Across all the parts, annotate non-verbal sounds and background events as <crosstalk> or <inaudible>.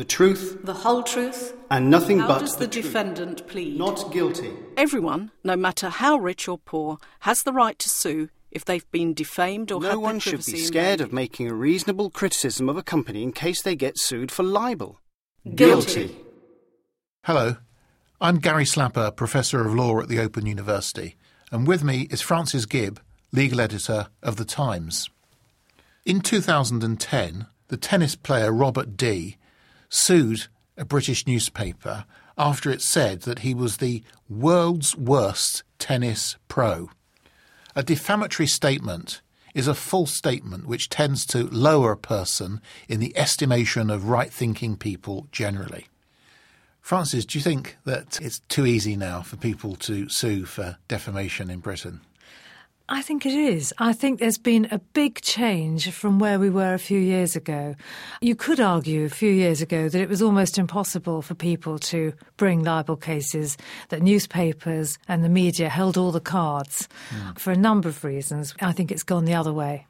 the truth, the whole truth, and nothing how but does the, truth. defendant plead? Not guilty. Everyone, no matter how rich or poor, has the right to sue if they've been defamed or had No their one should be scared of making a reasonable criticism of a company in case they get sued for libel. Guilty. Hello, I'm Gary Slapper, Professor of Law at the Open University, and with me is Francis Gibb, Legal Editor of The Times. In 2010, the tennis player Robert Dee sued a British newspaper after it said that he was the world's worst tennis pro. A defamatory statement is a false statement which tends to lower a person in the estimation of right thinking people generally. Francis, do you think that it's too easy now for people to sue for defamation in Britain? I think it is. I think there's been a big change from where we were a few years ago. You could argue a few years ago that it was almost impossible for people to bring libel cases, that newspapers and the media held all the cards hmm. for a number of reasons. I think it's gone the other way.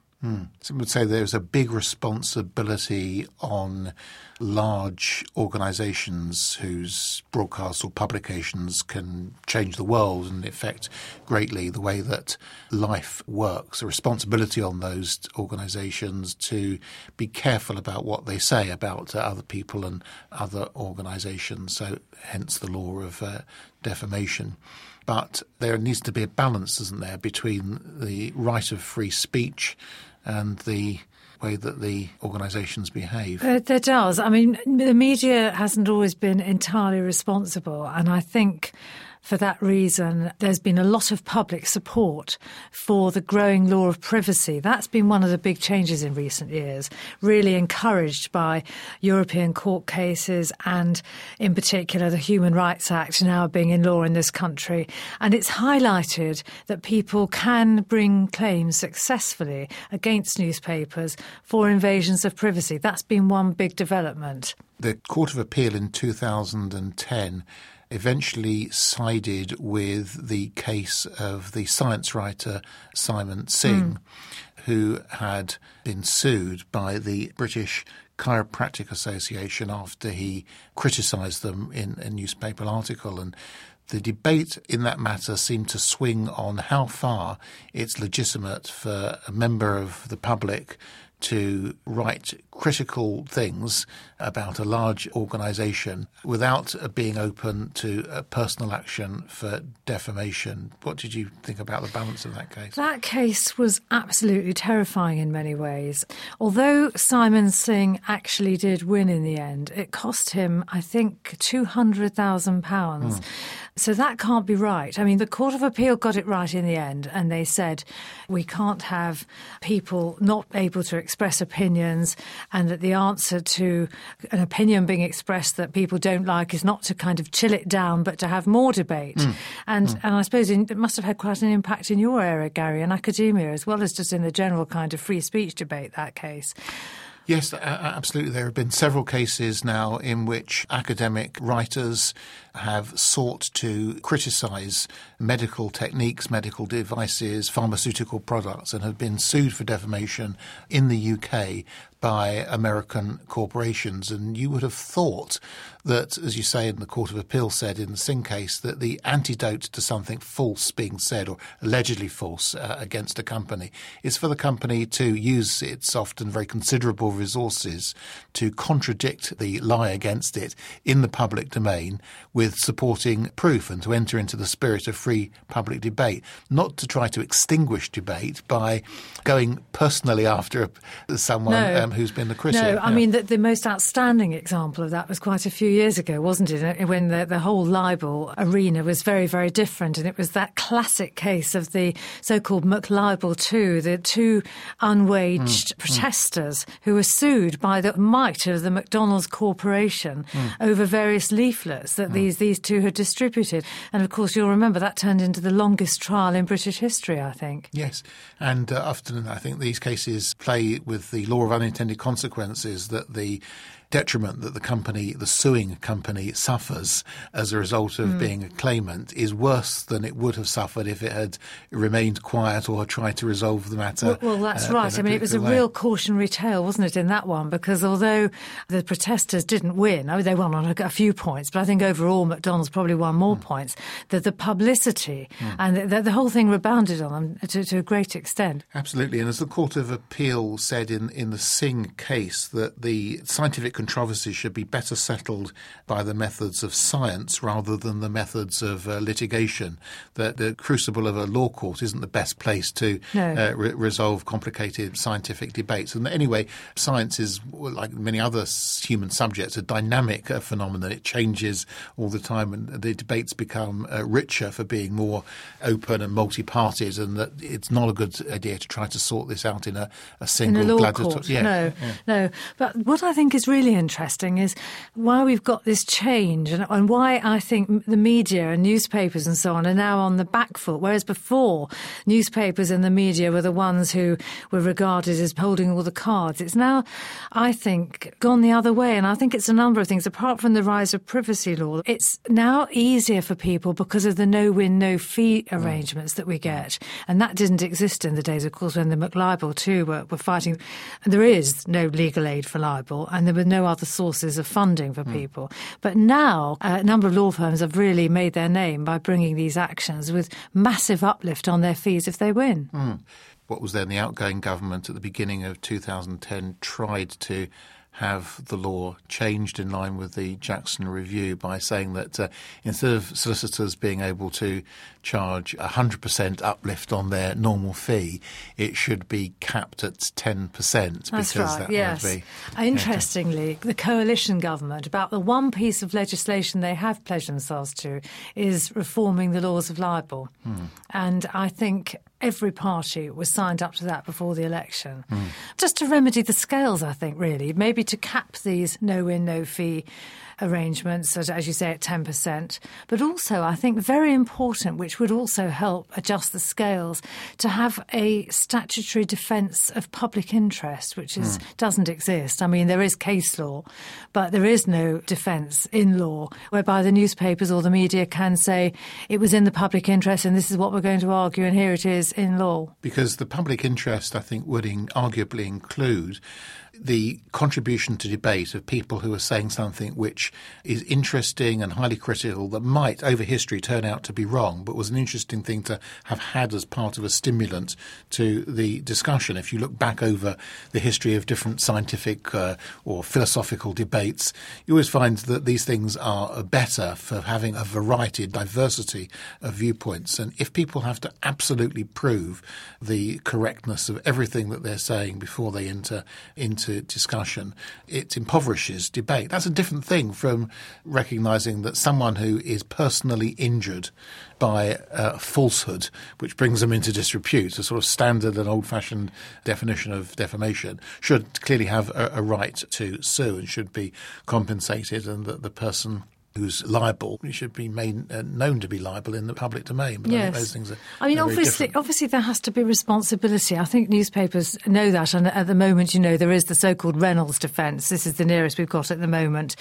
Some would say there's a big responsibility on large organisations whose broadcasts or publications can change the world and affect greatly the way that life works. A responsibility on those organisations to be careful about what they say about other people and other organisations. So, hence the law of uh, defamation. But there needs to be a balance, isn't there, between the right of free speech and the way that the organisations behave. Uh, there does. I mean, the media hasn't always been entirely responsible, and I think for that reason, there's been a lot of public support for the growing law of privacy. That's been one of the big changes in recent years, really encouraged by European court cases and, in particular, the Human Rights Act now being in law in this country. And it's highlighted that people can bring claims successfully against newspapers for invasions of privacy. That's been one big development. The Court of Appeal in 2010 eventually sided with the case of the science writer Simon Singh, hmm. who had been sued by the British Chiropractic Association after he criticised them in a newspaper article. And the debate in that matter seemed to swing on how far it's legitimate for a member of the public to write critical things about a large organisation without uh, being open to uh, personal action for defamation. What did you think about the balance of that case? That case was absolutely terrifying in many ways. Although Simon Singh actually did win in the end, it cost him, I think, £200,000. So that can't be right. I mean, the Court of Appeal got it right in the end, and they said we can't have people not able to express opinions, and that the answer to an opinion being expressed that people don't like is not to kind of chill it down, but to have more debate. Mm. And mm. and I suppose it must have had quite an impact in your area, Gary, and academia, as well as just in the general kind of free speech debate. That case. Yes, absolutely. There have been several cases now in which academic writers have sought to criticise medical techniques, medical devices, pharmaceutical products, and have been sued for defamation in the UK by American corporations. And you would have thought that, as you say, in the Court of Appeal said in the Singh case, that the antidote to something false being said or allegedly false uh, against a company is for the company to use its often very considerable resources to contradict the lie against it in the public domain with supporting proof and to enter into the spirit of free public debate, not to try to extinguish debate by going personally after someone No. um, who's been the critic. No, I Yeah. mean, the, the most outstanding example of that was quite a few years ago, wasn't it? Uh, when the, the whole libel arena was very, very different. And it was that classic case of the so called McLibel 2, the two unwaged mm. Mm. protesters who were sued by the might of the McDonald's Corporation mm. over various leaflets that these, these two had distributed. And of course, you'll remember that turned into the longest trial in British history, I think. Yes, and uh, often I think these cases play with the law of unintended consequences that the detriment that the company, the suing company, suffers as a result of mm. being a claimant is worse than it would have suffered if it had remained quiet or tried to resolve the matter. Well, well that's uh, right. I mean, it was a way. real cautionary tale, wasn't it, in that one? Because although the protesters didn't win, I mean, they won on a, a few points, but I think overall McDonald's probably won more mm. points. That the publicity mm. and the, the, whole thing rebounded on them to, to a great extent. Absolutely. And as the Court of Appeal said in, in the Singh case, that the scientific controversy should be better settled by the methods of science rather than the methods of uh, litigation. That the crucible of a law court isn't the best place to no. uh, re- resolve complicated scientific debates. And anyway, science is, like many other human subjects, a dynamic uh, phenomenon. It changes all the time, and the debates become uh, richer for being more open and multi-parties, and that it's not a good idea to try to sort this out in a, a single in a law court. Yeah, no, yeah. no. But what I think is really interesting is why we've got this change, and, and why I think the media and newspapers and so on are now on the back foot, whereas before newspapers and the media were the ones who were regarded as holding all the cards. It's now, I think, gone the other way, and I think it's a number of things. Apart from the rise of privacy law, it's now easier for people because of the no-win, no-fee mm. arrangements that we get, and that didn't exist in the days, of course, when the McLibel Two were, were fighting. There is no legal aid for libel, and there were no other sources of funding for mm. people. But now, a number of law firms have really made their name by bringing these actions with massive uplift on their fees if they win. Mm. What was then the outgoing government at the beginning of 2010 tried to have the law changed in line with the Jackson Review by saying that uh, instead of solicitors being able to charge 100% uplift on their normal fee, it should be capped at 10% That's because right, that yes. would be. Interestingly, the coalition government, about the one piece of legislation they have pledged themselves to is reforming the laws of libel. Hmm. And I think every party was signed up to that before the election. Mm. Just to remedy the scales, I think, really, maybe to cap these no win, no fee arrangements, as you say, at 10%. But also, I think very important, which would also help adjust the scales, to have a statutory defence of public interest, which is, mm. doesn't exist. I mean, there is case law, but there is no defence in law whereby the newspapers or the media can say it was in the public interest and this is what we're going to argue and here it is in law. Because the public interest, I think, would in, arguably include the contribution to debate of people who are saying something which is interesting and highly critical that might, over history, turn out to be wrong, but was an interesting thing to have had as part of a stimulant to the discussion. If you look back over the history of different scientific uh, or philosophical debates, you always find that these things are better for having a variety, diversity of viewpoints. And if people have to absolutely prove the correctness of everything that they're saying before they enter into discussion, it impoverishes debate. That's a different thing from recognizing that someone who is personally injured by uh, falsehood, which brings them into disrepute, a sort of standard and old fashioned definition of defamation, should clearly have a, a right to sue and should be compensated, and that the person who's liable should be made uh, known to be liable in the public domain. But yes. I those things are. I mean, obviously, obviously there has to be responsibility. I think newspapers know that, and at the moment, you know, there is the so-called Reynolds defence. This is the nearest we've got at the moment,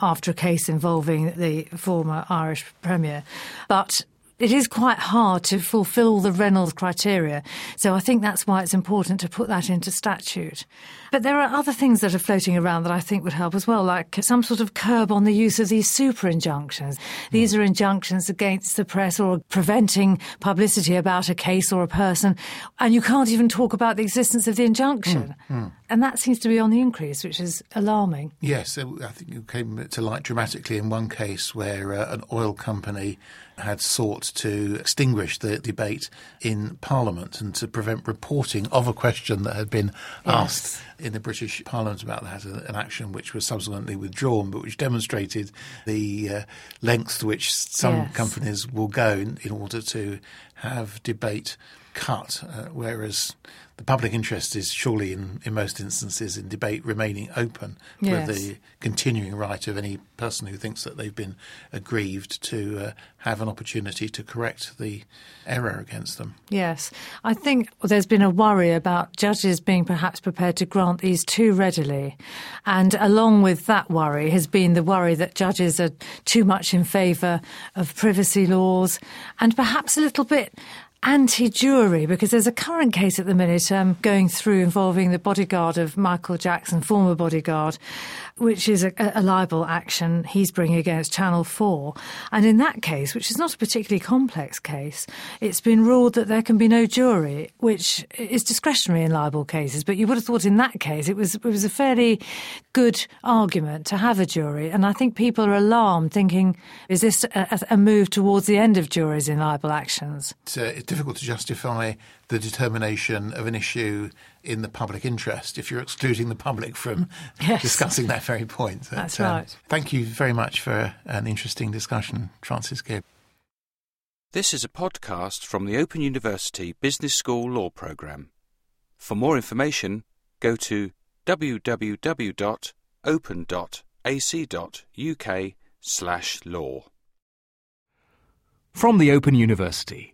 after a case involving the former Irish premier. But it is quite hard to fulfil the Reynolds criteria. So I think that's why it's important to put that into statute. But there are other things that are floating around that I think would help as well, like some sort of curb on the use of these super injunctions. These are injunctions against the press or preventing publicity about a case or a person, and you can't even talk about the existence of the injunction. Mm, mm. And that seems to be on the increase, which is alarming. Yes, I think it came to light dramatically in one case where uh, an oil company had sought to extinguish the debate in Parliament and to prevent reporting of a question that had been yes. asked in the British Parliament about that, an action which was subsequently withdrawn, but which demonstrated the uh, lengths to which some yes. companies will go in, in, order to have debate cut, uh, whereas the public interest is surely, in, in most instances, in debate remaining open Yes. for the continuing right of any person who thinks that they've been aggrieved to uh, have an opportunity to correct the error against them. Yes. I think there's been a worry about judges being perhaps prepared to grant these too readily. And along with that worry has been the worry that judges are too much in favour of privacy laws and perhaps a little bit anti jury because there's a current case at the minute um, going through involving the bodyguard of Michael Jackson, former bodyguard, which is a, a libel action he's bringing against Channel 4. And in that case, which is not a particularly complex case, it's been ruled that there can be no jury, which is discretionary in libel cases. But you would have thought in that case it was, it was a fairly good argument to have a jury. And I think people are alarmed, thinking, is this a, a move towards the end of juries in libel actions? It's, uh, it's difficult to justify the determination of an issue in the public interest if you're excluding the public from <laughs> Yes. discussing that very point. But, That's um, right. Thank you very much for an interesting discussion, Francis Gibb. This is a podcast from the Open University Business School Law Programme. For more information, go to www.open.ac.uk slash law. From the Open University.